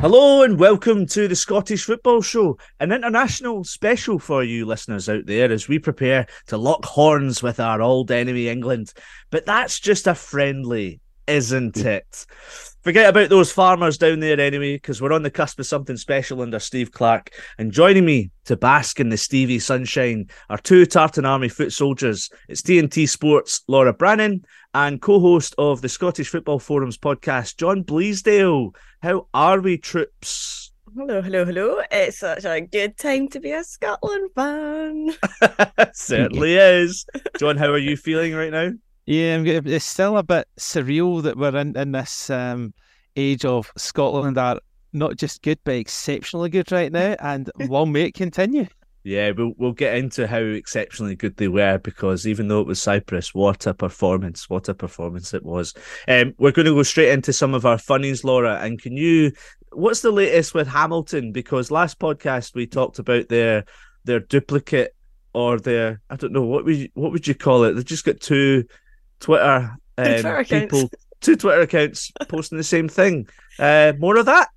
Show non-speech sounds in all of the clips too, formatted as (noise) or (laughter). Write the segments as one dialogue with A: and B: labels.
A: Hello and welcome to the Scottish Football Show, an international special for you listeners out there as we prepare to lock horns with our old enemy England. But that's just a friendly, isn't it? Forget about those farmers down there anyway, because we're on the cusp of something special under Steve Clarke. And joining me to bask in the Stevie sunshine are two Tartan Army foot soldiers. It's TNT Sports' Laura Brannan and co-host of the Scottish Football Forums podcast, John Bleasdale. How are we, troops?
B: Hello, hello, hello. It's such a good time to be a Scotland fan. (laughs)
A: Certainly is. John, how are you feeling right now?
C: Yeah, it's still a bit surreal that we're in, in this um, age of Scotland are not just good, but exceptionally good right now, (laughs) and long may it continue.
A: Yeah, we'll we'll get into how exceptionally good they were because even though it was Cyprus, what a performance! What a performance it was. Um, we're going to go straight into some of our funnies, Laura. And can you? What's the latest with Hamilton? Because last podcast we talked about their their duplicate or their I don't know what would you, what would you call it? They've just got two Twitter, um, Twitter people, two Twitter accounts (laughs) posting the same thing. Uh, more of that.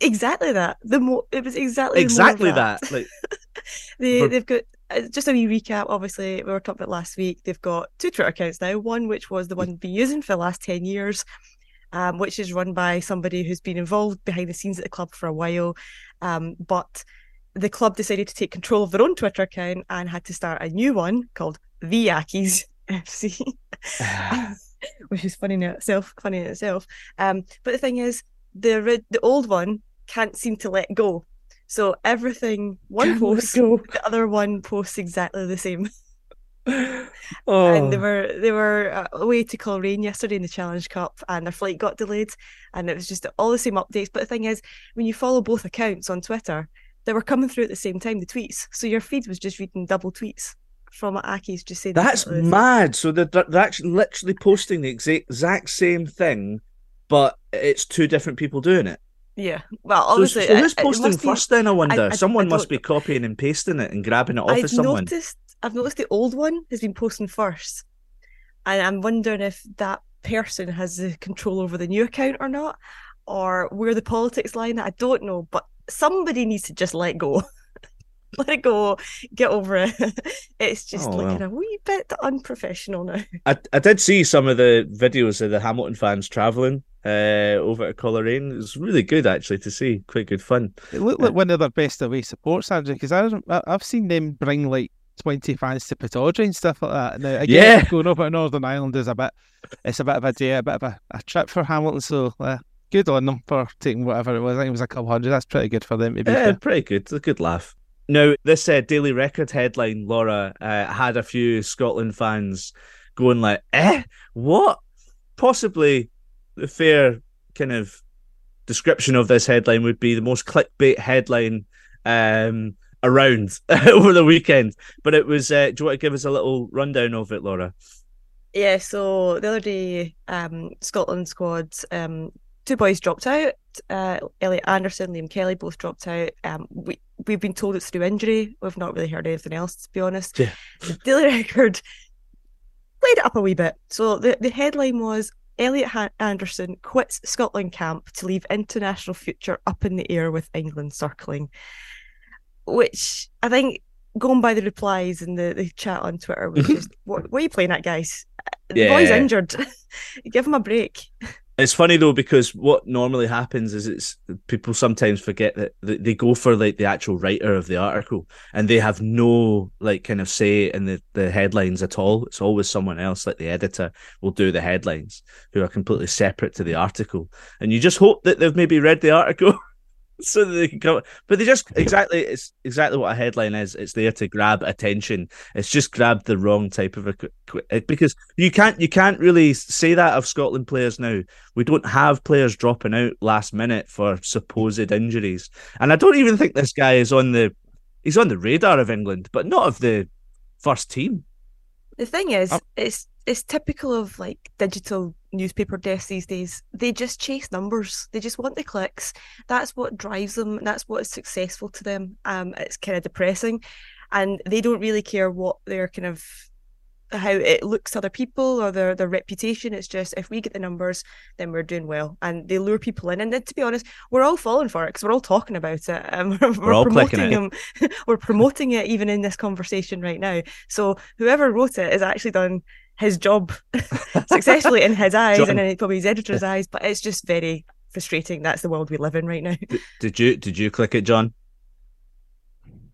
B: Exactly that. The more it was exactly
A: exactly
B: that.
A: that. Like (laughs)
B: they they've got uh, just a wee recap. Obviously, we were talking about last week. They've got two Twitter accounts now. One which was the one been using for the last ten years, um, which is run by somebody who's been involved behind the scenes at the club for a while, um, but the club decided to take control of their own Twitter account and had to start a new one called the Accies, (laughs) FC, (laughs) (laughs) which is funny in itself. Funny in itself. Um, but the thing is, the the old one can't seem to let go. So everything one posts, the other one posts exactly the same. oh. And they were they were away to Coleraine yesterday in the Challenge Cup, and their flight got delayed, and it was just all the same updates. But the thing is, when you follow both accounts on Twitter, they were coming through at the same time, the tweets. So your feed was just reading double tweets from Accies just saying
A: that's mad. So they're, they're actually literally posting the exact, exact same thing, but it's two different people doing it.
B: Yeah. Well, obviously,
A: so, so who's posting first? Then I wonder. I, I, Someone I must be copying and pasting it and grabbing it off I've of someone.
B: Noticed, I've noticed the old one has been posting first, and I'm wondering if that person has the control over the new account or not, or where the politics lie. I don't know, but somebody needs to just let go. (laughs) (laughs) let it go, get over it. (laughs) It's just oh, looking a wee bit unprofessional now. (laughs)
A: I, I did see some of the videos of the Hamilton fans travelling uh, over to Coleraine. It was really good actually to see, quite good fun.
C: It looked like uh, one of their best away supports, Andrew, because I I've seen them bring like 20 fans to Pittodrie and stuff like that. Now, again, yeah. going over to Northern Ireland is a bit, it's a bit of a day, a bit of a, a trip for Hamilton. So, uh, good on them for taking whatever it was. I think it was a couple hundred. That's pretty good for them. To be
A: yeah, fair. pretty good. It's a good laugh. Now, this uh, Daily Record headline, Laura, uh, had a few Scotland fans going like, "Eh, what?" Possibly the fair kind of description of this headline would be the most clickbait headline um, around (laughs) over the weekend. But it was. Uh, do you want to give us a little rundown of it, Laura?
B: Yeah. So the other day, um, Scotland squad um, two boys dropped out. Uh, Elliot Anderson, Liam Kelly both dropped out. Um, we we've been told it's through injury. We've not really heard anything else, to be honest. Yeah. The Daily Record played it up a wee bit. So the, the headline was Elliot Anderson quits Scotland camp to leave international future up in the air with England circling. Which I think, going by the replies and the, the chat on Twitter, was mm-hmm. just, what, what are you playing at, guys? The yeah. boy's injured. (laughs) Give him a break.
A: It's funny though because what normally happens is it's people sometimes forget that they go for like the actual writer of the article and they have no like kind of say in the, the headlines at all. It's always someone else, like the editor, will do the headlines who are completely separate to the article. And you just hope that they've maybe read the article (laughs) so they can come. But they just exactly it's exactly what a headline is. It's there to grab attention. It's just grabbed the wrong type of a eh, because you can't you can't really say that of Scotland players now. We don't have players dropping out last minute for supposed injuries, and I don't even think this guy is on the he's on the radar of England, but not of the first team.
B: The thing is, oh. it's it's typical of like digital newspaper desks these days. They just chase numbers. They just want the clicks. That's what drives them. That's what is successful to them. Um, it's kind of depressing, and they don't really care what their kind of how it looks to other people or their their reputation. It's just if we get the numbers, then we're doing well, and they lure people in. And then, to be honest, we're all falling for it because we're all talking about it. and (laughs) we're, we're,
A: we're
B: promoting them. (laughs) we're promoting it even in this conversation right now. So whoever wrote it has actually done his job (laughs) successfully in his eyes John, and in probably his editor's eyes. But it's just very frustrating. That's the world we live in right now.
A: Did you did you click it, John?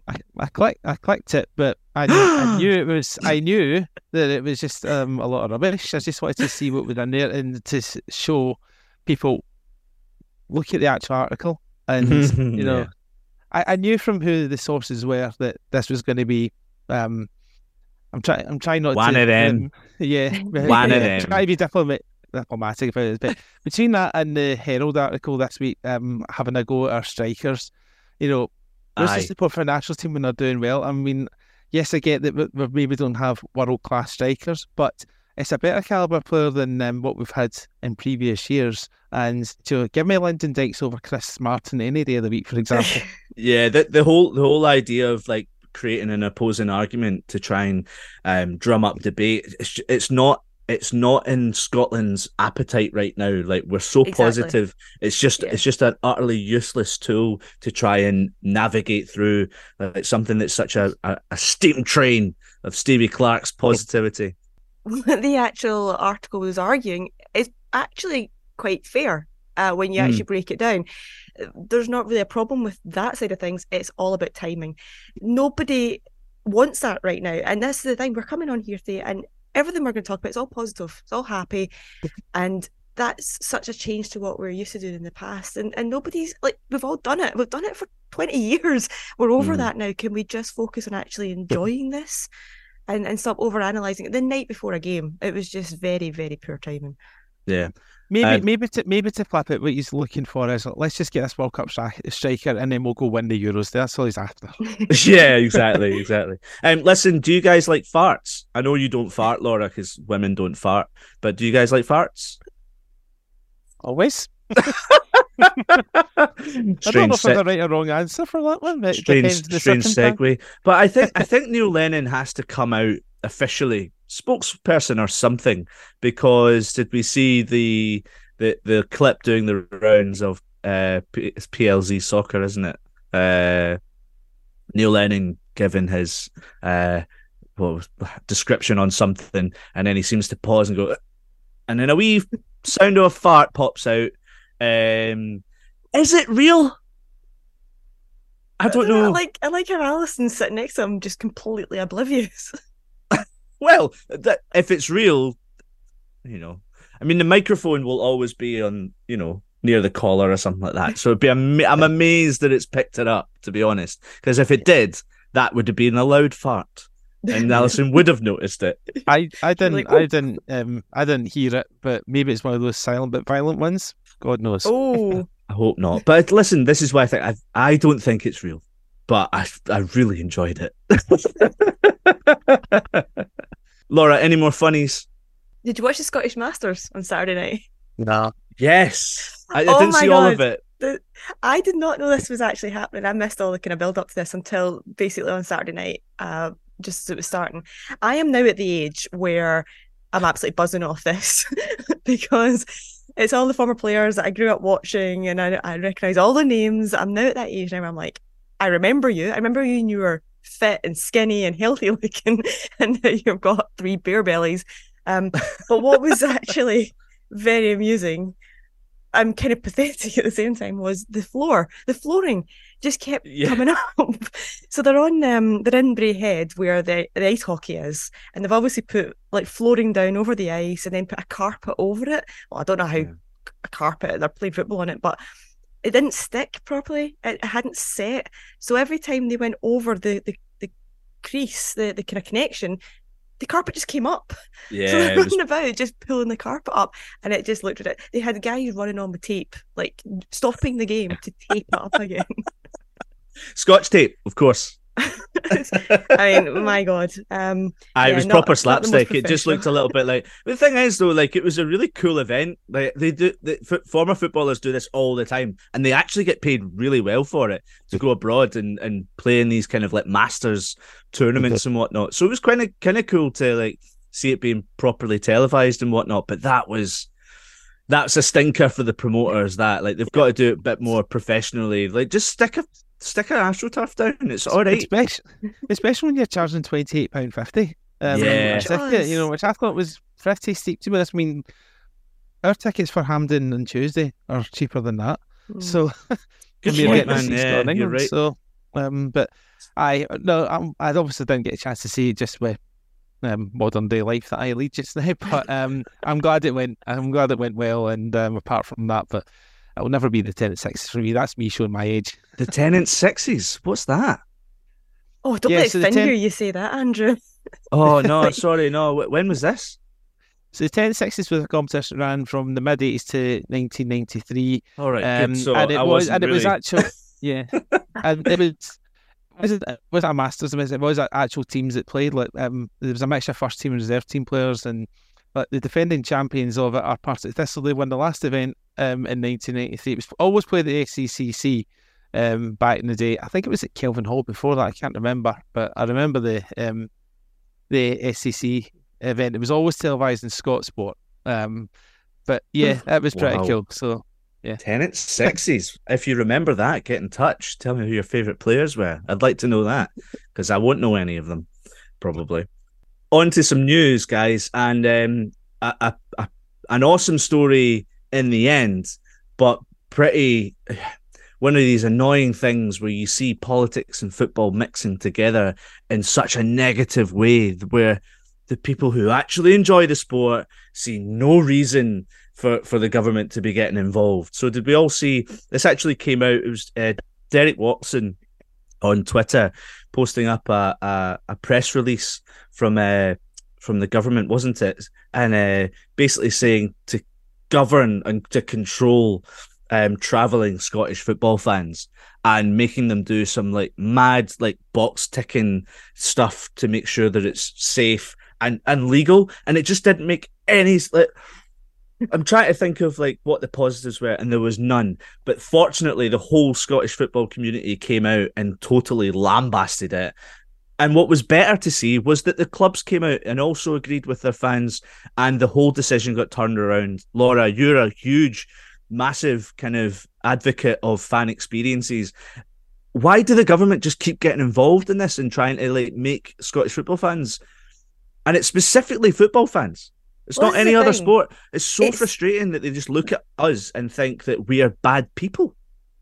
C: I, I clicked I clicked it, but I, I (gasps) knew it was I knew that it was just um, a lot of rubbish. I just wanted to see what was in there and to show people look at the actual article and you know yeah. I, I knew from who the sources were that this was going to be um, I'm trying I'm trying not
A: one
C: to
A: of them
C: um, (laughs) yeah (laughs) (laughs)
A: one
C: yeah,
A: of them
C: try to be diplomatic diplomatic about it but between that and the Herald article this week um having a go at our strikers you know there's the support for a national team when they're doing well. I mean, yes, I get that we maybe don't have world class strikers, but it's a better caliber player than um, what we've had in previous years. And to give me Lyndon Dykes over Chris Martin any day of the week, for example.
A: yeah, the the whole the whole idea of like creating an opposing argument to try and um, drum up debate. It's, it's not it's not in Scotland's appetite right now. Like we're so exactly. positive. It's just yeah. it's just an utterly useless tool to try and navigate through like something that's such a, a, a steam train of Stevie Clarke's positivity. (laughs)
B: the actual article was arguing is actually quite fair uh, when you mm. actually break it down. There's not really a problem with that side of things. It's all about timing. Nobody wants that right now. And this is the thing, we're coming on here today and everything we're going to talk about is all positive, it's all happy, and that's such a change to what we're used to doing in the past. And and nobody's like we've all done it. We've done it for twenty (laughs) years. We're over mm. that now. Can we just focus on actually enjoying this, and and stop over analyzing it? The night before a game, it was just very very poor timing.
A: Yeah.
C: Maybe, um, maybe to maybe to flip it, what he's looking for is let's just get this World Cup striker, and then we'll go win the Euros. That's all he's after. (laughs) (laughs)
A: yeah, exactly, exactly. Um, listen, do you guys like farts? I know you don't fart, Laura, because women don't fart. But do you guys like farts?
C: Always. (laughs) I don't know if se- the right or wrong answer for that one. It strange,
A: strange segue. But I think I think Neil Lennon has to come out officially spokesperson or something because did we see the the the clip doing the rounds of uh PLZ soccer, isn't it? Uh Neil Lennon giving his uh what description on something and then he seems to pause and go and then a wee sound of a fart pops out. Um is it real? I don't know. I
B: like I like how Alison's sitting next to him, just completely oblivious. (laughs)
A: well, that if it's real, you know, I mean, the microphone will always be on, you know, near the collar or something like that. So it'd be, am- (laughs) I'm amazed that it's picked it up, to be honest, because if it did, that would have been a loud fart. and Alison would have noticed it. (laughs)
C: I, I didn't like, I didn't um I didn't hear it, but maybe it's one of those silent but violent ones. God knows.
B: Oh, (laughs)
A: I hope not. But listen, this is why I think I I don't think it's real, but I I really enjoyed it. Laura, any more funnies?
B: Did you watch the Scottish Masters on Saturday night?
C: No.
A: Yes. I, I oh didn't see God. all of it.
B: The, I did not know this was actually happening. I missed all the kind of build up to this until basically on Saturday night, uh, just as it was starting. I am now at the age where I'm absolutely buzzing off this (laughs) because it's all the former players that I grew up watching and I, I recognize all the names. I'm now at that age now I'm like, I remember you. I remember you and you were fit and skinny and healthy (laughs) looking, and now you've got three beer bellies. Um, but what was (laughs) actually very amusing I'm kind of pathetic (laughs) at the same time was the floor. The flooring just kept yeah. coming up. so they're on um they're in Braehead where the, the ice hockey is, and they've obviously put like flooring down over the ice and then put a carpet over it. Well, I don't know how yeah. a carpet they're playing football on it, but it didn't stick properly. It hadn't set. So every time they went over the the, the crease, the, the kind of connection, the carpet just came up. (laughs)
A: Yeah.
B: So they're running was... about just pulling the carpet up and it just looked at it. They had guys running on the tape, like stopping the game to tape it up again. (laughs)
A: Scotch tape, of course. (laughs)
B: I mean, my God. Um,
A: I yeah, was not, proper slapstick. It just looked a little bit like. The thing is, though, like it was a really cool event. Like they do, the f- former footballers do this all the time, and they actually get paid really well for it to go abroad and and play in these kind of like masters tournaments and whatnot. So it was kind of kind of cool to like see it being properly televised and whatnot. But that was that's a stinker for the promoters. That like they've got to do it a bit more professionally. Like just stick a stick an astroturf down. It's all right.
C: Especially, especially when you're charging twenty eight pound fifty. Um,
A: yeah,
C: ticket, you know, which I thought was pretty steep to me. I mean, our tickets for Hampden on Tuesday are cheaper than that. Mm. So, (laughs)
A: good point, man. Yeah, you're right.
C: So, um, but I no, I'm, I obviously didn't get a chance to see it just with um, modern day life that I lead just now. (laughs) But um, I'm glad it went. I'm glad it went well. And um, apart from that, but it will never be the Tennent sixes for me. That's me showing my age. (laughs)
A: The Tennent sixes. What's that?
B: Oh, don't yeah, let so it ten... you say that, Andrew. (laughs)
A: oh no, (laughs) sorry, no. When was this?
C: So the Tennent sixes was a competition ran from the mid eighties to nineteen ninety three.
A: All right, um, good. So
C: and
A: it
C: I
A: was
C: and
A: really...
C: it was actually yeah, and it was was it was a Masters? It was actual teams that played. Like um, there was a mixture of first team and reserve team players, and like the defending champions of it are Partick Thistle. They won the last event um, in 1993. It was always played the SECC um, back in the day. I think it was at Kelvin Hall before that. I can't remember, but I remember the um, the SECC event. It was always televised in Scotsport. Um, but yeah, that was pretty wow. cool. So yeah.
A: Tennent (laughs) sixes. if you remember that, get in touch. Tell me who your favourite players were. I'd like to know that because I won't know any of them, probably. On to some news, guys, and um, a, a, a, an awesome story in the end, but pretty (sighs) one of these annoying things where you see politics and football mixing together in such a negative way, where the people who actually enjoy the sport see no reason for for the government to be getting involved. So did we all see this? Actually, came out. It was uh, Derek Watson on Twitter posting up a a, a press release from uh, from the government, wasn't it? And uh, basically saying to govern and to control um, traveling Scottish football fans and making them do some like mad like box ticking stuff to make sure that it's safe and and legal. And it just didn't make any like I'm trying to think of like what the positives were, and there was none. But fortunately, the whole Scottish football community came out and totally lambasted it. And what was better to see was that the clubs came out and also agreed with their fans, and the whole decision got turned around. Laura, you're a huge, massive kind of advocate of fan experiences. Why do the government just keep getting involved in this and trying to like make Scottish football fans, and it's specifically football fans? It's well, not any other thing. sport. It's so it's... frustrating that they just look at us and think that we are bad people.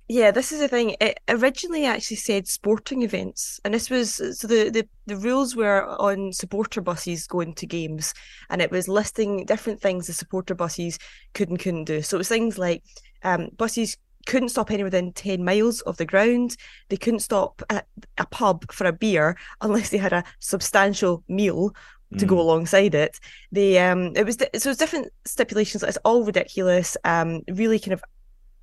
B: Yeah, this is the thing. It originally actually said sporting events, and this was so the, the the rules were on supporter buses going to games, and it was listing different things the supporter buses could and couldn't do. So it was things like um, buses couldn't stop anywhere within 10 miles of the ground. They couldn't stop at a pub for a beer unless they had a substantial meal to go mm. alongside it. The um, it was so it's different stipulations. It's all ridiculous. Um, really kind of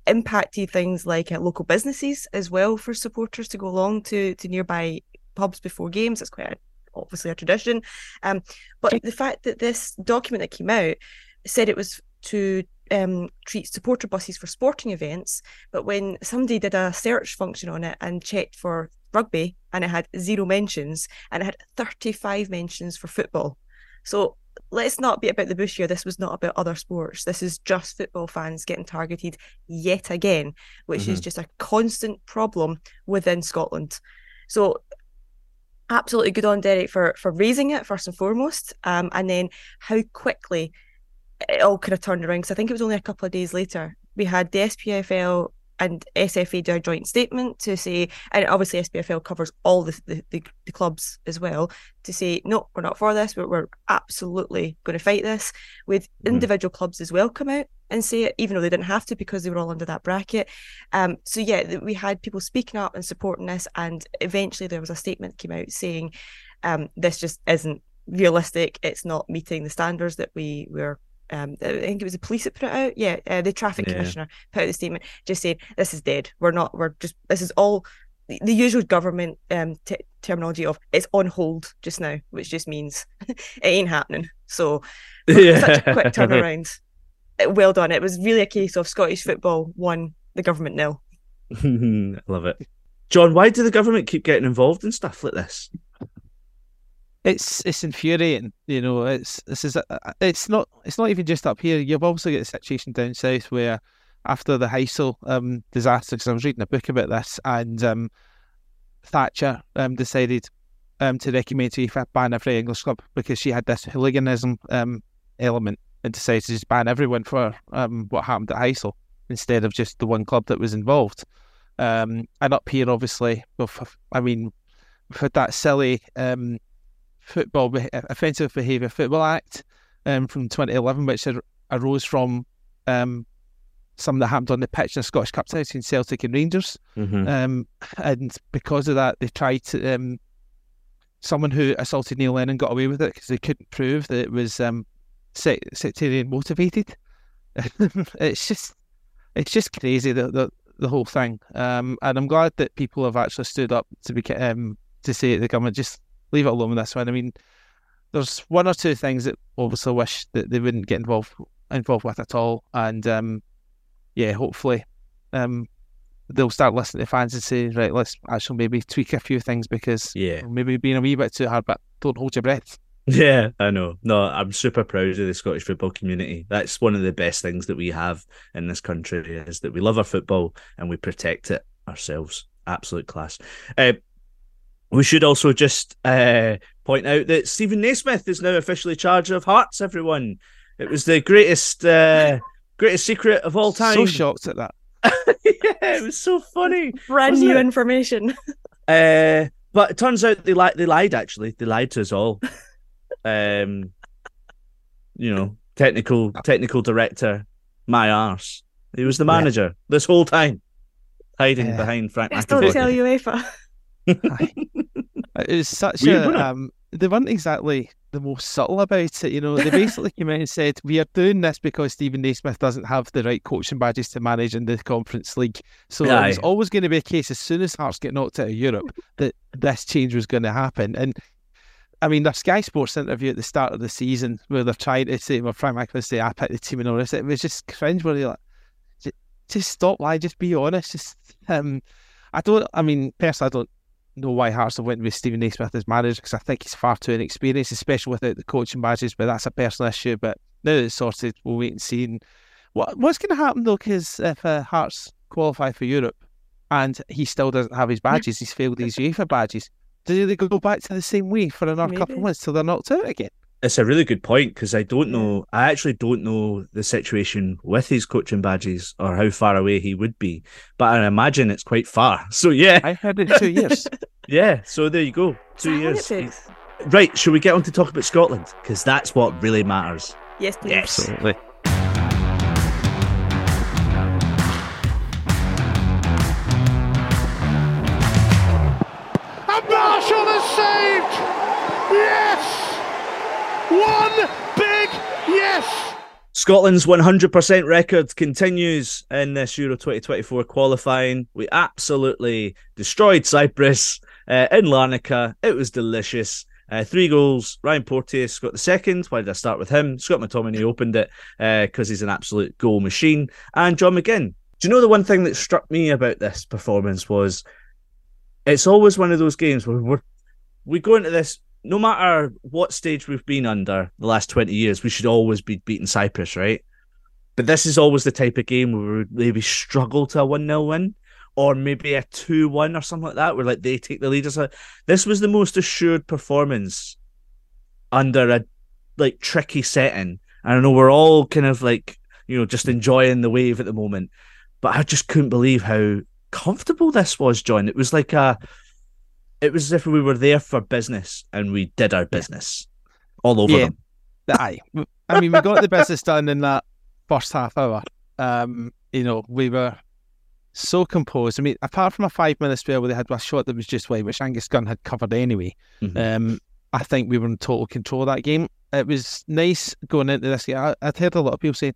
B: impacted things like uh, local businesses as well for supporters to go along to to nearby pubs before games. It's quite a, obviously a tradition. Um, but the fact that this document that came out said it was to um, treat supporter buses for sporting events, but when somebody did a search function on it and checked for rugby and it had zero mentions and it had 35 mentions for football. So let's not be about the bush here. This was not about other sports. This is just football fans getting targeted yet again, which mm-hmm. is just a constant problem within Scotland. So absolutely good on Derek for for raising it first and foremost, um, and then how quickly it all kind of turned around. Because I think it was only a couple of days later we had the SPFL and SFA do a joint statement to say, and obviously SPFL covers all the, the, the, the clubs as well, to say, no, we're not for this. We're, we're absolutely going to fight this. With mm. individual clubs as well come out and say it, even though they didn't have to because they were all under that bracket. Um, so yeah, we had people speaking up and supporting this, and eventually there was a statement came out saying, um, this just isn't realistic. It's not meeting the standards that we were um, I think it was the police that put it out. Yeah, uh, the traffic yeah. commissioner put out the statement just saying this is dead. We're not. We're just. This is all the, the usual government um, t- terminology of it's on hold just now, which just means (laughs) it ain't happening. So yeah. (laughs) such a quick (laughs) turnaround. Uh, well done. It was really a case of Scottish football won, the government nil.
A: I love it. John, why do the government keep getting involved in stuff like this?
C: It's it's infuriating. You know, it's this is it's not it's not even just up here. You've also got the situation down south where after the Heysel um, disaster, because I was reading a book about this, and um, Thatcher um, decided um, to recommend to UEFA ban every English club because she had this hooliganism um, element and decided to just ban everyone for um, what happened at Heysel instead of just the one club that was involved. And up here, obviously, I mean, we've had that silly football offensive behaviour football act um, from 2011, which arose from um, something that happened on the pitch in the Scottish Cup tie between Celtic and Rangers. Mm-hmm. Um, and because of that, they tried to. Um, someone who assaulted Neil Lennon got away with it because they couldn't prove that it was um, sectarian motivated. (laughs) it's just, it's just crazy the the, the whole thing. Um, and I'm glad that people have actually stood up to be um, to say the government just leave it alone with this one. I mean, there's one or two things that obviously wish that they wouldn't get involved involved with at all, and um, yeah, hopefully um, they'll start listening to fans and say, right, let's actually maybe tweak a few things because
A: yeah,
C: maybe being a wee bit too hard, but don't hold your breath. (laughs)
A: Yeah, I know. No, I'm super proud of the Scottish football community. That's one of the best things that we have in this country is that we love our football and we protect it ourselves. Absolute class. Uh, we should also just uh, point out that Steven Naismith is now officially charge of Hearts. Everyone, it was the greatest uh, greatest secret of all time.
C: So shocked at that. (laughs)
A: yeah, it was so funny. (laughs)
B: Brand new it? information. (laughs)
A: Uh, but it turns out they lied. They lied. Actually, they lied to us all. Um, you know, technical technical director, my arse. He was the manager yeah. this whole time, hiding yeah. behind Frank.
B: Just don't tell UEFA. (laughs)
C: it was such Weird, a. Um, they weren't exactly the most subtle about it. You know, they basically came out and said, "We are doing this because Steven Naismith doesn't have the right coaching badges to manage in the Conference League. So Aye. it was always going to be a case as soon as Hearts get knocked out of Europe that this change was going to happen." And I mean, the Sky Sports interview at the start of the season where they're trying to say, "Well, Frank McMahon say I picked the team and all this," it was just cringe. Where you're like, just, just stop, lie, just be honest. Just, um, I don't. I mean, personally, I don't know why Hearts have went with Steven Naismith as manager because I think he's far too inexperienced, especially without the coaching badges. But that's a personal issue. But now that it's sorted, we'll wait and see. And what what's going to happen though? Because if uh, Hearts qualify for Europe and he still doesn't have his badges, he's failed his UEFA badges. Do they go back to the same way for another Maybe. couple of months till they're knocked out again?
A: It's a really good point because I don't know. I actually don't know the situation with his coaching badges or how far away he would be, but I imagine it's quite far. (laughs) So yeah,
C: I heard it two years. (laughs)
A: yeah, so there you go, two years. Right, should we get on to talk about Scotland because that's what really matters.
B: Yes, please.
C: Yes. Absolutely.
A: Scotland's 100% record continues in this Euro 2024 qualifying. We absolutely destroyed Cyprus uh, in Larnaca. It was delicious. Uh, three goals. Ryan Porteous got the second. Why did I start with him? Scott McTominay opened it because uh, he's an absolute goal machine. And John McGinn. Do you know the one thing that struck me about this performance was it's always one of those games where we're, we go into this no matter what stage we've been under the last 20 years, we should always be beating Cyprus, right? But this is always the type of game where we maybe struggle to a 1 0 win or maybe a 2 1 or something like that, where like they take the lead. This was the most assured performance under a like tricky setting. I know, we're all kind of like, you know, just enjoying the wave at the moment. But I just couldn't believe how comfortable this was, John. It was like a it was as if we were there for business and we did our business all over yeah. them.
C: Aye. I mean, we got the business done in that first half hour. Um, you know, we were so composed. I mean, apart from a five minute spell where they had a shot that was just way, which Angus Gunn had covered anyway, mm-hmm. um, I think we were in total control of that game. It was nice going into this game. I, would heard a lot of people saying,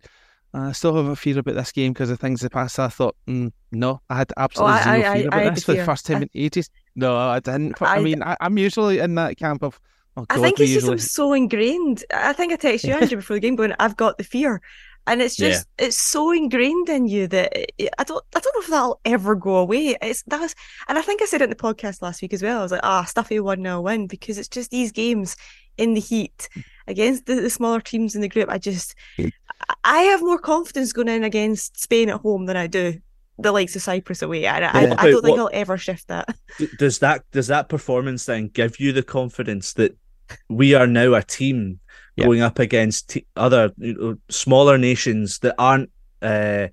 C: I still have a fear about this game because of things in the past. I thought, mm, no, I had absolutely oh, I, zero I, fear I, about this for the first time in ages. No, I didn't. I, mean, I, am usually in that camp of. Oh God,
B: I think it's
C: usually...
B: just so ingrained. I think I texted you (laughs) Andrew before the game, going, "I've got the fear," and it's just yeah. it's so ingrained in you that it, I don't I don't know if that'll ever go away. It's that's and I think I said it in the podcast last week as well. I was like, ah, stuffy one 0 win because it's just these games in the heat against the, the smaller teams in the group. I just I have more confidence going in against Spain at home than I do the likes of Cyprus away. I, I, I don't think what, I'll ever shift that. (laughs)
A: Does that does that performance then give you the confidence that we are now a team going up against t- other you know, smaller nations that aren't uh,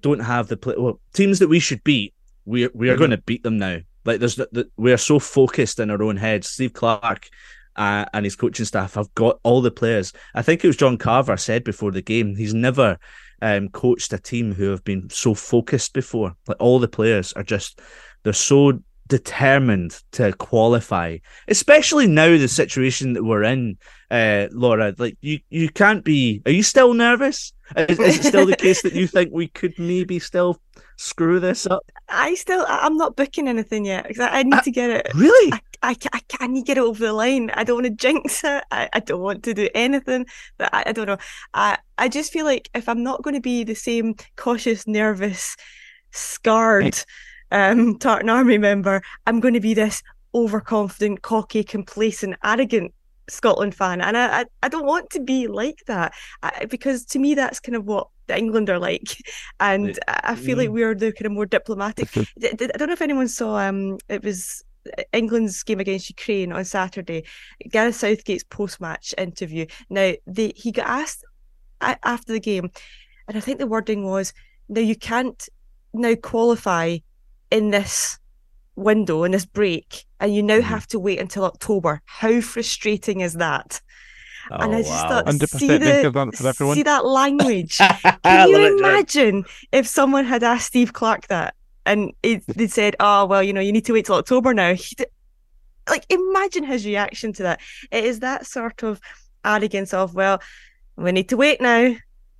A: don't have the play- well, teams that we should beat. We we are mm-hmm. going to beat them now. Like there's the, the, we are so focused in our own heads. Steve Clarke uh, and his coaching staff have got all the players. I think it was John Carver said before the game. He's never um, coached a team who have been so focused before. Like all the players are just they're so determined to qualify, especially now the situation that we're in, uh, Laura. Like you, you can't be. Are you still nervous? Is, is it still the case that you think we could maybe still screw this up?
B: I still, I'm not booking anything yet because I, I, need uh, to get it.
A: Really?
B: I, I, I, I need to get it over the line. I don't want to jinx it. I, I don't want to do anything that I, I don't know. I, I just feel like if I'm not going to be the same cautious, nervous, scarred um, Tartan Army member, I'm going to be this overconfident, cocky, complacent, arrogant Scotland fan, and I, I, I don't want to be like that I, because to me that's kind of what the England are like, (laughs) and I feel like mm. we're the kind of more diplomatic. I don't know if anyone saw um it was England's game against Ukraine on Saturday. Gareth Southgate's post-match interview. Now they he got asked after the game, and I think the wording was, "Now you can't now qualify in this window in this break and you now mm-hmm. have to wait until October. How frustrating is that? Oh, and I just wow. thought, see, the, see that language. (laughs) Can you imagine if someone had asked Steve Clarke that and they said, "Oh, well, you know, you need to wait till October now." Did, like, imagine his reaction to that. It is that sort of arrogance of, "Well, we need to wait now,"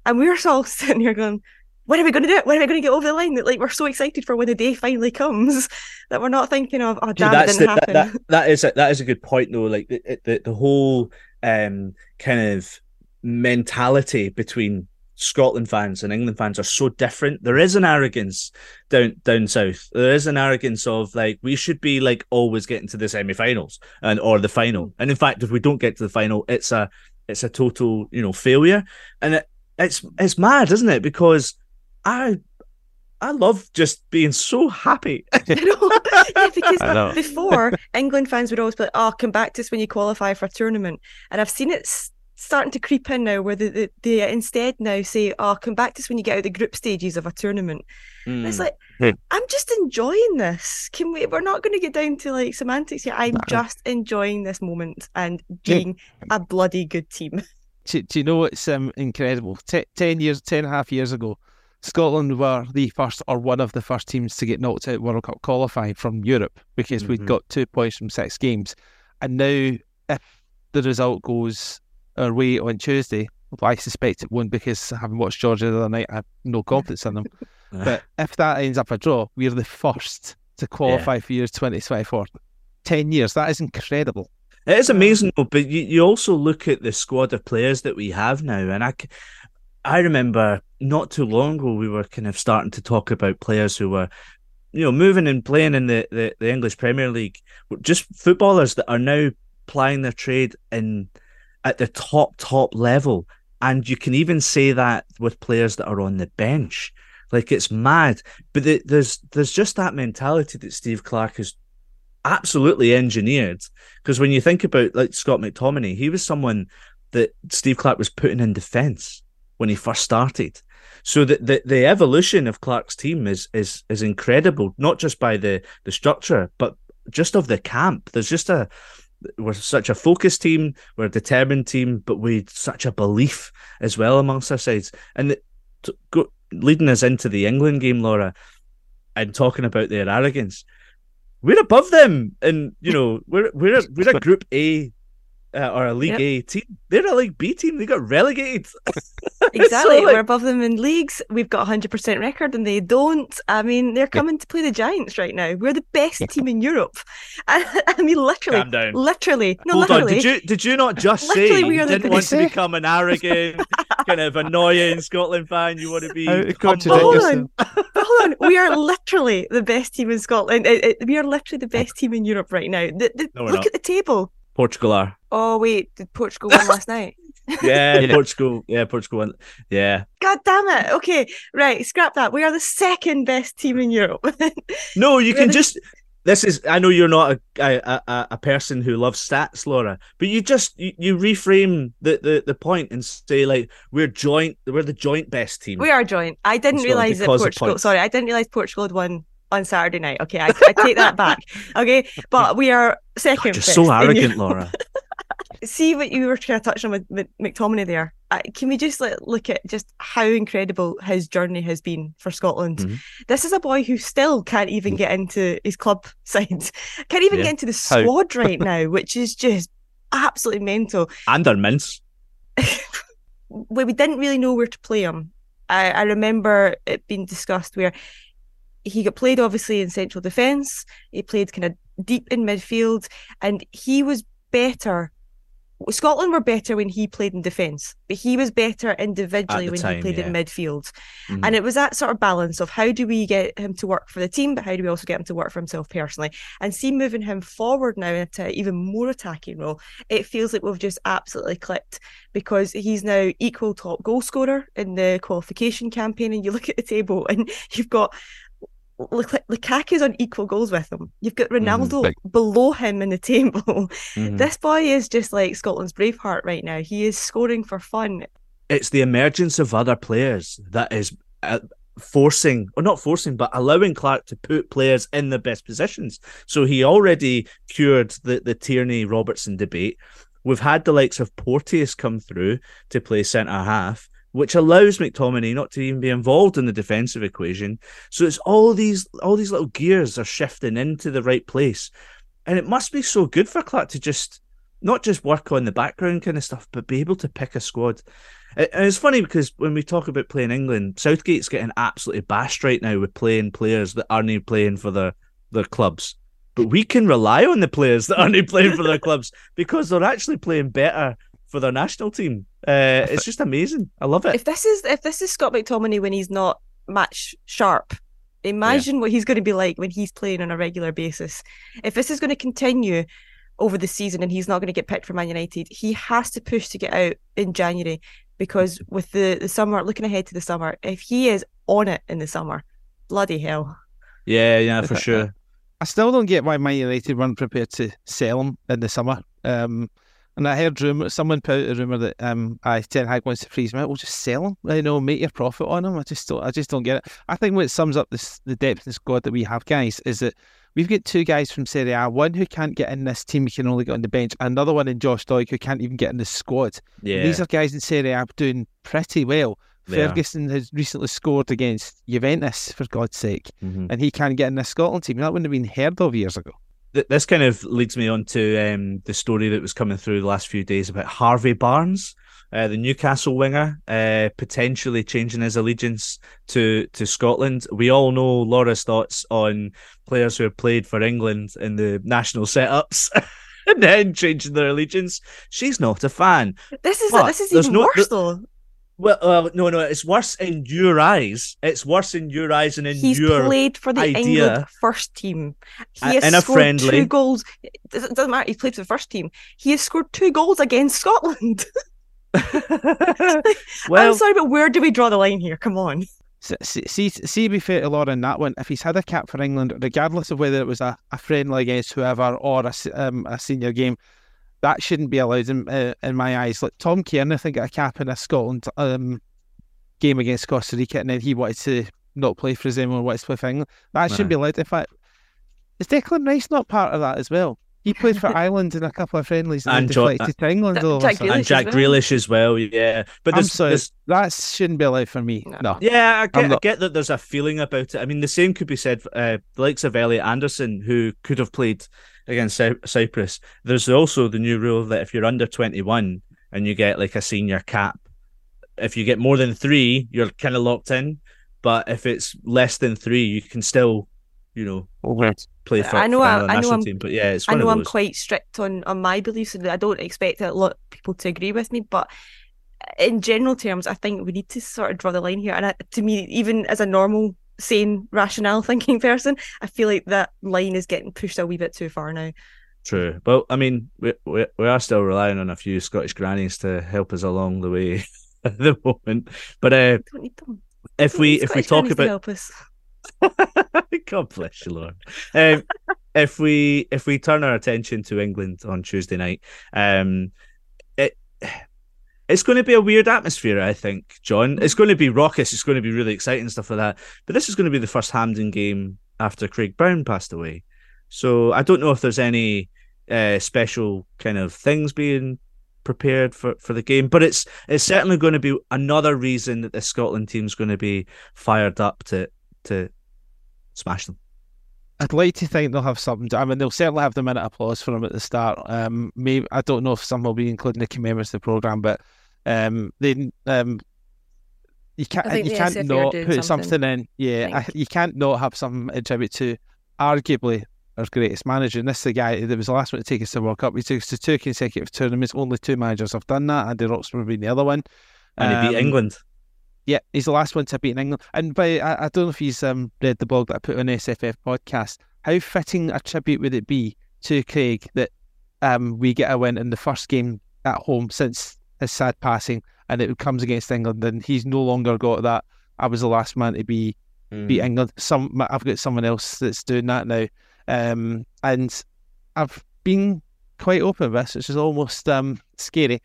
B: and we're all (laughs) sitting here going, when are we going to do it? When are we going to get over the line? That like we're so excited for when the day finally comes (laughs) that we're not thinking of oh damn, it didn't
A: the,
B: happen.
A: That, that, that is a, that is a good point though. Like the the, the whole um, kind of mentality between Scotland fans and England fans are so different. There is an arrogance down down south. There is an arrogance of like we should be like always getting to the semi-finals and or the final. And in fact, if we don't get to the final, it's a it's a total you know failure. And it, it's it's mad, isn't it? Because I I love just being so happy. (laughs)
B: yeah, because before (laughs) England fans would always be like, "Oh, come back to us when you qualify for a tournament," and I've seen it starting to creep in now, where they, they, instead now say, "Oh, come back to us when you get out of the group stages of a tournament." Mm. It's like hmm. I'm just enjoying this. Can we? We're not going to get down to like semantics here. I'm just enjoying this moment and being yeah. a bloody good team.
C: Do, do you know what's um, incredible? T- ten years, ten and a half years ago Scotland were the first or one of the first teams to get knocked out World Cup qualifying from Europe because mm-hmm. we'd got two points from six games. And now, if the result goes our way on Tuesday, well, I suspect it won't because having watched Georgia the other night, I have no (laughs) confidence in them. but (laughs) if that ends up a draw, we're the first to qualify yeah. for years 2024. 10 years, that is incredible.
A: It is amazing, but you, you also look at the squad of players that we have now, and I, I remember not too long ago we were kind of starting to talk about players who were, you know, moving and playing in the, the, the English Premier League, just footballers that are now plying their trade in at the top top level, and you can even say that with players that are on the bench. Like it's mad, but the, there's there's just that mentality that Steve Clarke has absolutely engineered. Because when you think about like Scott McTominay, he was someone that Steve Clarke was putting in defence when he first started. So the, the, the evolution of Clarke's team is is is incredible, not just by the the structure, but just of the camp. There's just a we're such a focused team, we're a determined team, but with such a belief as well amongst our sides. And the, go, leading us into the England game, Laura, and talking about their arrogance, we're above them, and you know we're we're a, we're a (laughs) Group A uh, or a League yep. A team. They're a League B team. They got relegated. (laughs)
B: exactly. so, like... We're above them in leagues. We've got a hundred percent record, and they don't. I mean, they're coming yeah. to play the Giants right now. We're the best team in Europe. I, (laughs) I mean, literally,
A: Calm down.
B: literally. No,
A: Hold
B: literally.
A: on. Did you did you not just (laughs) say you didn't want to become an arrogant, kind of annoying Scotland fan? You want to be. Hold
B: on. hold on. We are literally the best team in Scotland. It, it, we are literally the best team in Europe right now. The, the, no, look not. at the table.
A: Portugal are.
B: Oh wait, did Portugal win last night? (laughs)
A: yeah, yeah, Portugal. Yeah, Portugal won. Yeah.
B: God damn it. Okay, right. Scrap that. We are the second best team in Europe. (laughs)
A: no, you can the... just. This is. I know you're not a, a, a, a person who loves stats, Laura, but you just you, you reframe the, the, the point and say like we're joint. We're the joint best team.
B: We are joint. I didn't realize that Portugal. Sorry, I didn't realize Portugal had won on Saturday night. Okay, I, I take that (laughs) back. Okay, but we are second.
A: God, you're so arrogant, Laura.
B: See what you were trying to touch on with, McTominay there. Uh, can we just like, look at just how incredible his journey has been for Scotland? Mm-hmm. This is a boy who still can't even get into his club (laughs) side, can't even yeah. get into the squad (laughs) right now, which is just absolutely mental.
A: And our mints. (laughs)
B: Where we didn't really know where to play him. I, I remember it being discussed where he got played obviously in central defence. He played kind of deep in midfield, and he was better. Scotland were better when he played in defence, but he was better individually when time, he played yeah. in midfield. Mm-hmm. And it was that sort of balance of how do we get him to work for the team, but how do we also get him to work for himself personally? And see moving him forward now into even more attacking role, it feels like we've just absolutely clicked because he's now equal top goal scorer in the qualification campaign. And you look at the table and (laughs) you've got Lukaku's on equal goals with him. You've got mm-hmm. Ronaldo mm, below him in the table. Mm-hmm. This boy is just like Scotland's Braveheart right now. He is scoring for fun.
A: It's the emergence of other players that is uh, forcing, or not forcing, but allowing Clarke to put players in the best positions. So he already cured the, the Tierney Robertson debate. We've had the likes of Porteous come through to play centre half which allows McTominay not to even be involved in the defensive equation. So it's all these all these little gears are shifting into the right place. And it must be so good for Clarke to just not just work on the background kind of stuff, but be able to pick a squad. And it's funny because when we talk about playing England, Southgate's getting absolutely bashed right now with playing players that aren't playing for their, their clubs. But we can rely on the players that aren't playing for their (laughs) clubs because they're actually playing better for their national team. Uh, it's just amazing. I love it.
B: If this is if this is Scott McTominay when he's not match sharp, imagine yeah. what he's going to be like when he's playing on a regular basis. If this is going to continue over the season and he's not going to get picked for Man United, he has to push to get out in January because with the, the summer, looking ahead to the summer, if he is on it in the summer, bloody hell.
A: Yeah, yeah, for (laughs) sure.
C: I still don't get why Man United weren't prepared to sell him in the summer. Um, and I heard rumor, someone put out a rumor that um, I Ten Hag wants to freeze him out. We'll just sell him, you know, make your profit on him. I just don't, I just don't get it. I think what sums up this, the depth in the squad that we have, guys, is that we've got two guys from Serie A. One who can't get in this team, he can only get on the bench. Another one in Josh Doig who can't even get in the squad. Yeah, these are guys in Serie A doing pretty well. Ferguson has recently scored against Juventus, for God's sake, mm-hmm. and he can't get in the Scotland team. That wouldn't have been heard of years ago
A: this kind of leads me on to um, the story that was coming through the last few days about Harvey Barnes, uh, the Newcastle winger, uh, potentially changing his allegiance to to Scotland. We all know Laura's thoughts on players who have played for England in the national setups. (laughs) and then changing their allegiance. She's not a fan.
B: This is this is even no, worse though.
A: Well, uh, no, no, it's worse in your eyes. It's worse in your eyes and in
B: He's
A: your
B: played for the
A: idea.
B: England first team. He has in scored friendly... two goals. It doesn't matter. He played for the first team. He has scored two goals against Scotland. (laughs) (laughs) well, I'm sorry, but where do we draw the line here? Come on.
C: See, see, see, be fair to Laura in that one, if he's had a cap for England, regardless of whether it was a, a friendly against whoever or a, um, a senior game, that shouldn't be allowed in uh, in my eyes. Like Tom Cairney, I think got a cap in a Scotland um, game against Costa Rica, and then he wanted to not play for his anymore, wanted to play for England. That shouldn't be allowed. In fact, is Declan Rice not part of that as well? He played for (laughs) Ireland in a couple of friendlies and, and deflected uh, to England.
A: Jack and Jack Grealish as well. Yeah,
C: but there's, sorry, there's... that shouldn't be allowed for me. No.
A: Yeah, I get, I get, that there's a feeling about it. I mean, the same could be said. Uh, the likes of Elliot Anderson, who could have played against Cyprus. There's also the new rule that if you're under 21 and you get like a senior cap, if you get more than three, you're kind of locked in. But if it's less than three, you can still, you know, okay. play for, I know, for I, I know I'm, team. But yeah, it's I know I'm
B: quite strict on on my beliefs, and I don't expect a lot of people to agree with me. But in general terms, I think we need to sort of draw the line here. And I, to me, even as a normal, sane, rationale thinking person, I feel like that line is getting pushed a wee bit too far now.
A: True, but I mean, we we, we are still relying on a few Scottish grannies to help us along the way (laughs) at the moment. But uh, if we if we talk about
B: help us. (laughs)
A: God bless you, Lord. Um, (laughs) if we if we turn our attention to England on Tuesday night, um, it it's going to be a weird atmosphere, I think, John. It's going to be raucous. It's going to be really exciting stuff like that. But this is going to be the first Hampden game after Craig Brown passed away. So I don't know if there's any uh, special kind of things being prepared for, for the game, but it's it's certainly going to be another reason that the Scotland team's going to be fired up to to smash them.
C: I'd like to think they'll have something. To, I mean, they'll certainly have the minute applause for them at the start. Um, maybe I don't know if some will be including the commemorative program, but um, they um, you can't you can't not put something, something in. Yeah, I, you can't not have something in tribute to arguably our greatest manager. And this is the guy that was the last one to take us to World Cup. He took us to two consecutive tournaments. Only two managers have done that. Andy Roxburgh being the other one.
A: And um, he beat um, England.
C: Yeah, he's the last one to beat England. And by I, I, don't know if he's um, read the blog that I put on SFF podcast. How fitting a tribute would it be to Craig that um, we get a win in the first game at home since his sad passing, and it comes against England, and he's no longer got that. I was the last man to be mm. beat England. Some I've got someone else that's doing that now, um, and I've been quite open with this, which is almost um, scary.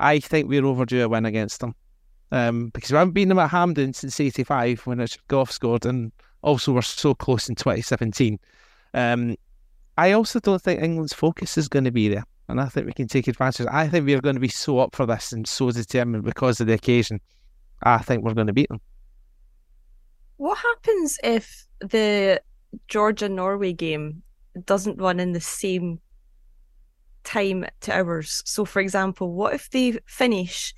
C: I think we're overdue a win against them um, because we haven't beaten them at Hampden since '85 when Richard Gough scored, and also we're so close in 2017. Um, I also don't think England's focus is going to be there, and I think we can take advantage. I think we're going to be so up for this and so determined because of the occasion. I think we're going to beat them.
B: What happens if the Georgia Norway game doesn't run in the same time to ours? So, for example, what if they finish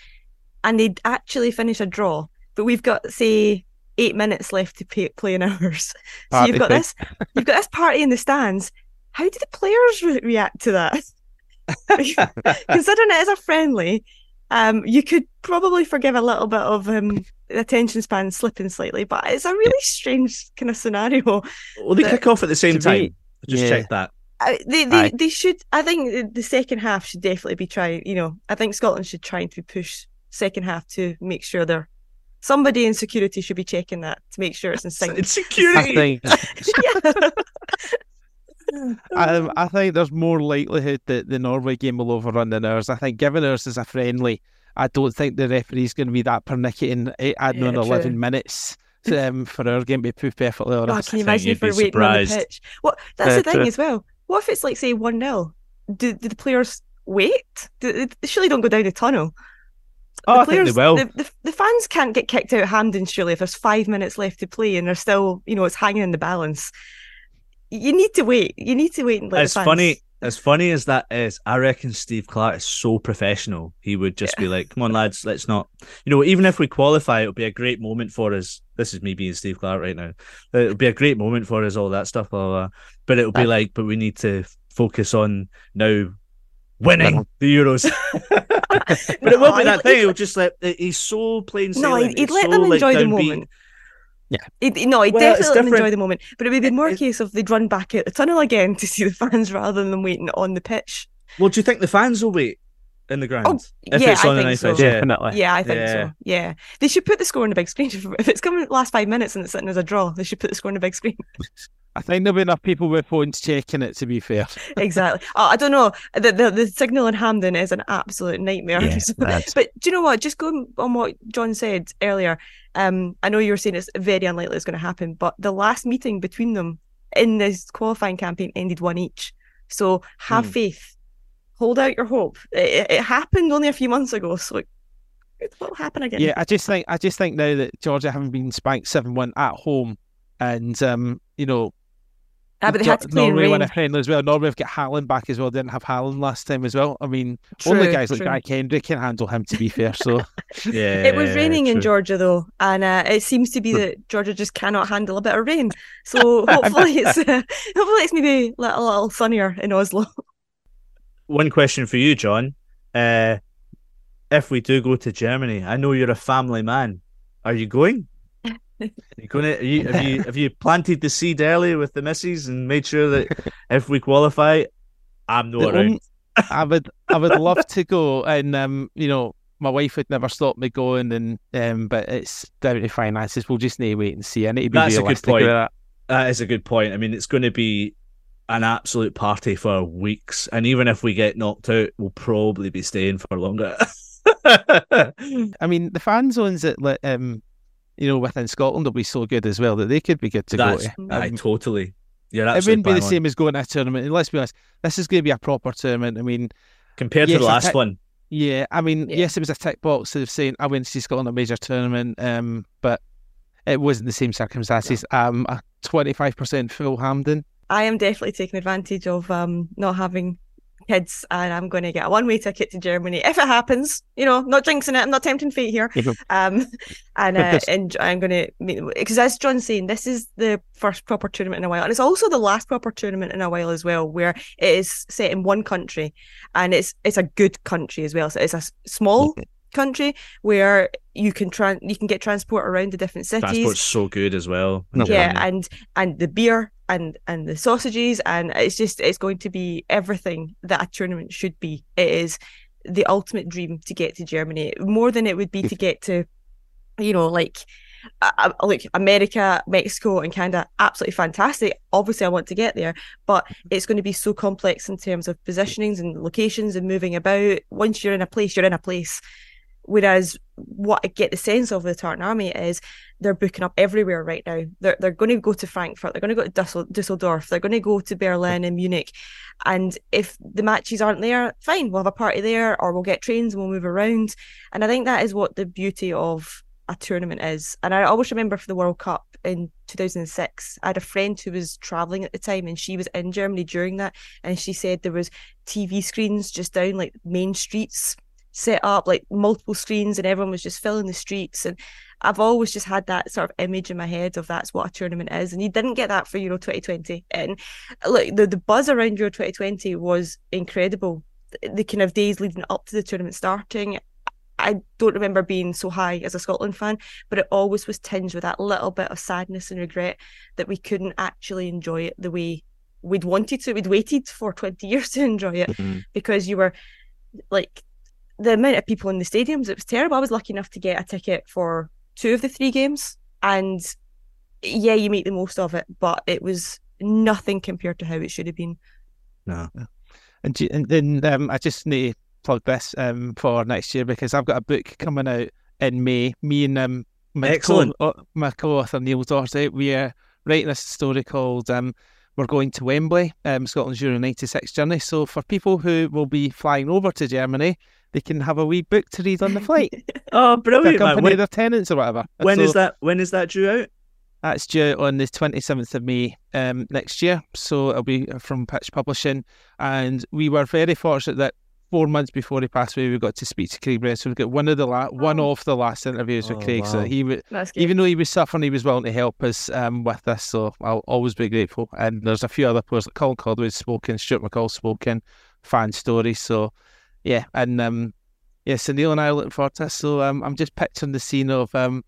B: and they actually finish a draw, but we've got say eight minutes left to pay, play in ours. (laughs) So you've got this, you've got this party in the stands. How do the players re- react to that? (laughs) Considering it is a friendly, um, you could probably forgive a little bit of um, attention span slipping slightly, but it's a really strange kind of scenario. (laughs)
A: Well, they kick off at the same time. Just yeah. check that.
B: Uh, they they, they should. I think the second half should definitely be trying. You know, I think Scotland should try to push second half to make sure they're somebody in security should be checking that to make sure it's in sync.
A: It's security.
C: I think, (laughs) I, (laughs) I think there's more likelihood that the Norway game will overrun than ours. I think given ours is a friendly, I don't think the referee's going to be that pernickety eh, adding yeah, on 11 minutes (laughs) um, for our game to be put perfectly honest.
B: Oh, can you imagine if we're waiting surprised. on the pitch? What? That's uh, the thing as well. What if it's like say one 0 do, do the players wait? Do, they surely don't go down the tunnel.
A: Oh, the players, I think they will.
B: The, the, the, fans can't get kicked out of Hampden surely if there's five minutes left to play and they're still, you know, it's hanging in the balance. You need to wait. You need to wait and let
A: It's funny. As funny as that is, I reckon Steve Clarke is so professional. He would just yeah. be like, "Come on, lads, let's not." You know, even if we qualify, it'll be a great moment for us. This is me being Steve Clarke right now. It'll be a great moment for us, all that stuff. Blah, blah, blah. But it'll be like, but we need to focus on now winning the Euros. (laughs) (laughs) but it will be that thing. He'll just let he's so plain
B: sailing.
A: No,
B: he'd, he'd let so, them enjoy like, the moment. Yeah. He'd, no, he'd well, definitely let them enjoy the moment. But it would be more a case of they'd run back out the tunnel again to see the fans (laughs) rather than them waiting on the pitch.
A: Well, do you think the fans will wait in the ground? Oh,
B: if yeah, it's on I think so.
C: Yeah. Definitely.
B: Yeah, I think yeah. so. Yeah. They should put the score on the big screen. (laughs) If it's coming last five minutes and it's sitting as a draw, they should put the score on the big screen. (laughs)
C: I think there'll be enough people with phones checking it. To be fair, (laughs)
B: exactly. Oh, I don't know. The, the, the signal in Hampden is an absolute nightmare. Yeah, (laughs) but do you know what? Just going on what John said earlier. Um, I know you were saying it's very unlikely it's going to happen, but the last meeting between them in this qualifying campaign ended one each. So have hmm. faith, hold out your hope. It, it, happened only a few months ago, so it, it will happen again.
C: Yeah, I just think I just think now that Georgia haven't been spanked seven one at home, and um, you know
B: Ah, but they had to play
C: Norway
B: win
C: a friendly as well. Norway have got Haaland back as well. Didn't have Haaland last time as well. I mean, true, only guys true. like Guy Kendrick can handle him. To be fair, so (laughs)
A: yeah,
B: it was raining true. in Georgia though, and uh, it seems to be that Georgia just cannot handle a bit of rain. (laughs) So hopefully it's uh, (laughs) hopefully it's maybe a little, a little sunnier in Oslo.
A: One question for you, John. Uh, if we do go to Germany, I know you're a family man. Are you going? You gonna you, have you have you planted the seed early with the misses and made sure that (laughs) if we qualify, I'm no around.
C: I would I would love to go, and um, you know, my wife would never stop me going, and um, but it's down to finances. We'll just need to wait and see. I need to be That's realistic a good point. That.
A: that is a good point. I mean, it's going to be an absolute party for weeks, and even if we get knocked out, we'll probably be staying for longer. (laughs)
C: I mean, the fan zones at um, you know, within Scotland will be so good as well that they could be good to
A: That's,
C: go
A: to. Um, I totally. Yeah,
C: it wouldn't be the on. same as going to a tournament. And let's be honest, this is going to be a proper tournament. I mean,
A: compared yes, to the last one.
C: Yeah, I mean, yeah. yes, it was a tick box of saying I went to see Scotland a major tournament, um, but it wasn't the same circumstances. Yeah. Um, a twenty five percent full Hampden.
B: I am definitely taking advantage of um not having kids and I'm going to get a one way ticket to Germany if it happens. You know, not jinxing it. I'm not tempting fate here. Um, and uh, and I'm going to because as John's saying, this is the first proper tournament in a while, and it's also the last proper tournament in a while as well, where it is set in one country, and it's it's a good country as well. So it's a small. country where you can try you can get transport around the different cities.
A: Transport's so good as well.
B: Yeah, and and the beer and and the sausages and it's just it's going to be everything that a tournament should be. It is the ultimate dream to get to germany more than it would be to get to you know like uh, like america mexico and canada. Absolutely fantastic. Obviously i want to get there but it's going to be so complex in terms of positionings and locations and moving about. Once you're in a place you're in a place Whereas what I get the sense of the Tartan Army is they're booking up everywhere right now. They're, they're going to go to Frankfurt, they're going to go to Dusseldorf, they're going to go to Berlin and Munich. And if the matches aren't there, fine, we'll have a party there or we'll get trains and we'll move around. And I think that is what the beauty of a tournament is. And I always remember for the World Cup in 2006, I had a friend who was traveling at the time and she was in Germany during that. And she said there was TV screens just down like main streets set up like multiple screens and everyone was just filling the streets and I've always just had that sort of image in my head of that's what a tournament is and you didn't get that for Euro 2020 and look the, the buzz around Euro 2020 was incredible the, the kind of days leading up to the tournament starting I don't remember being so high as a Scotland fan, but it always was tinged with that little bit of sadness and regret that we couldn't actually enjoy it the way we'd wanted to. We'd waited for 20 (laughs) years to enjoy it mm-hmm. because you were like the amount of people in the stadiums, it was terrible. I was lucky enough to get a ticket for two of the three games, and yeah, you make the most of it, but it was nothing compared to how it should have been.
A: No,
C: and and then um, I just need to plug this um, for next year because I've got a book coming out in May. Me and um,
A: my excellent
C: co- my co-author Neil Dorsey, we are writing a story called um, we're going to Wembley, um, Scotland's Euro 96 journey. So for people who will be flying over to Germany, they can have a wee book to read on the flight. (laughs)
A: oh, brilliant!
C: Accompany
A: when,
C: their tenants or whatever.
A: When so, is that? When is that due out?
C: That's due on the twenty seventh of May um, next year. So it'll be from Pitch Publishing, and we were very fortunate that four months before he passed away, we got to speak to Craig Brown. So we got one of the la- oh. one of the last interviews with oh, Craig. Wow. So he w- even though he was suffering, he was willing to help us um, with this. So I'll always be grateful. And there's a few other players like Colin Calderwood spoken, Stuart McCall spoken, fan stories. So yeah, and um, yeah, so Neil and I are looking forward to this. So um, I'm just picturing the scene of um,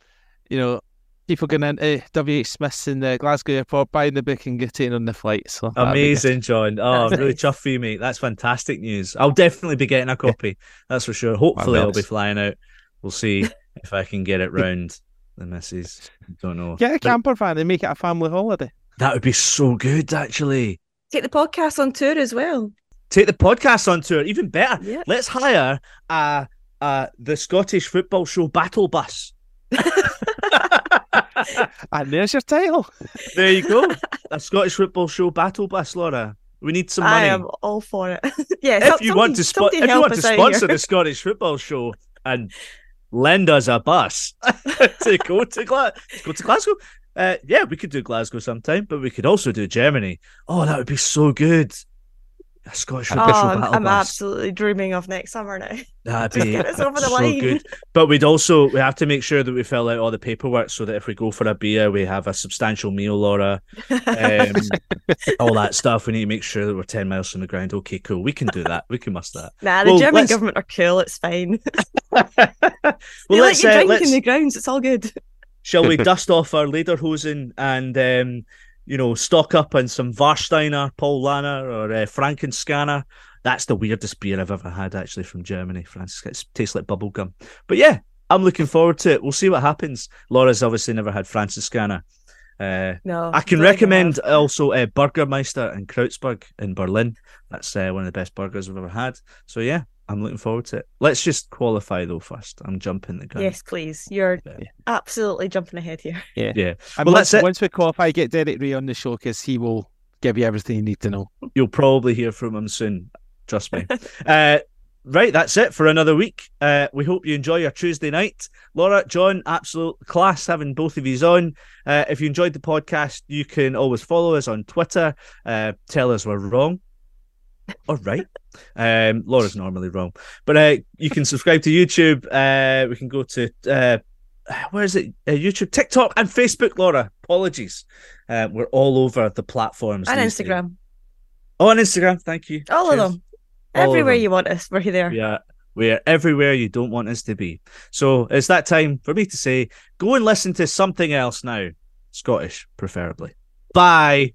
C: you know, people going into WH Smith's in the Glasgow airport, buying the book and getting on the flight. So
A: amazing, John. Oh, I'm really chuffed for you, mate. That's fantastic news. I'll definitely be getting a copy. That's for sure. Hopefully, I'll be flying out. We'll see (laughs) if I can get it round the missus. Don't know.
C: Get a camper van and make it a family holiday.
A: That would be so good, actually.
B: Take the podcast on tour as well
A: take the podcast on tour. Even better, yeah. let's hire uh, uh, the Scottish football show battle bus. (laughs)
C: and there's your title.
A: There you go. A Scottish football show battle bus, Laura. We need some money. I
B: am all for it. (laughs) yeah.
A: If you want to spo- if you want to sponsor the Scottish football show and lend us a bus (laughs) to go to Gla- to go to Glasgow, Uh, yeah, we could do Glasgow sometime, but we could also do Germany. Oh, that would be so good. A Scottish
B: Oh, I'm, I'm
A: bus.
B: absolutely dreaming of next summer now.
A: That'd (laughs) be
B: get us over the
A: so
B: line.
A: good. But we'd also we have to make sure that we fill out all the paperwork so that if we go for a beer, we have a substantial meal, Laura. Um, (laughs) all that stuff. We need to make sure that we're ten miles from the ground. Okay, cool. We can do that. We can muster that.
B: Nah, the
A: Well,
B: German
A: let's-
B: government are cool. It's fine. (laughs)
A: well,
B: they let
A: let's,
B: you
A: uh,
B: drink
A: let's
B: in the grounds. It's all good.
A: shall we dust off our lederhosen and um, you know stock up on some Warsteiner, Paul Lanner, or uh, Franziskaner. That's the weirdest beer I've ever had, actually, from Germany. Francis, it tastes like bubblegum. But yeah, I'm looking forward to it. We'll see what happens. Laura's obviously never had Franziskaner. Uh,
B: No,
A: I can recommend also uh, Burgermeister in Kreuzberg in Berlin. That's uh, one of the best burgers we've ever had. So yeah, I'm looking forward to it. Let's just qualify though first. I'm jumping the gun.
B: Yes, please. You're
A: Yeah.
B: absolutely jumping ahead here.
A: Yeah. yeah.
C: And
A: Well,
C: once,
A: that's it.
C: once we qualify, get Derek Rae on the show because he will give you everything you need to know.
A: You'll probably hear from him soon. Trust me. (laughs) uh, right, that's it for another week. Uh, we hope you enjoy your Tuesday night. Laura, John, absolute class having both of you on. Uh, if you enjoyed the podcast, you can always follow us on Twitter. Uh, tell us we're wrong. Or right. Um, Laura's normally wrong. But uh, you can subscribe to YouTube. Uh, we can go to uh, where is it? Uh, YouTube, TikTok, and Facebook. Laura, apologies. Uh, we're all over the platforms
B: And
A: these days.
B: Instagram.
A: Oh, on Instagram. Thank you.
B: All
A: Cheers.
B: of them.
A: All of
B: Everywhere
A: them.
B: you want us, we're there.
A: Yeah, we are everywhere you don't want us to be. So it's that time for me to say, go and listen to something else now, Scottish preferably. Bye.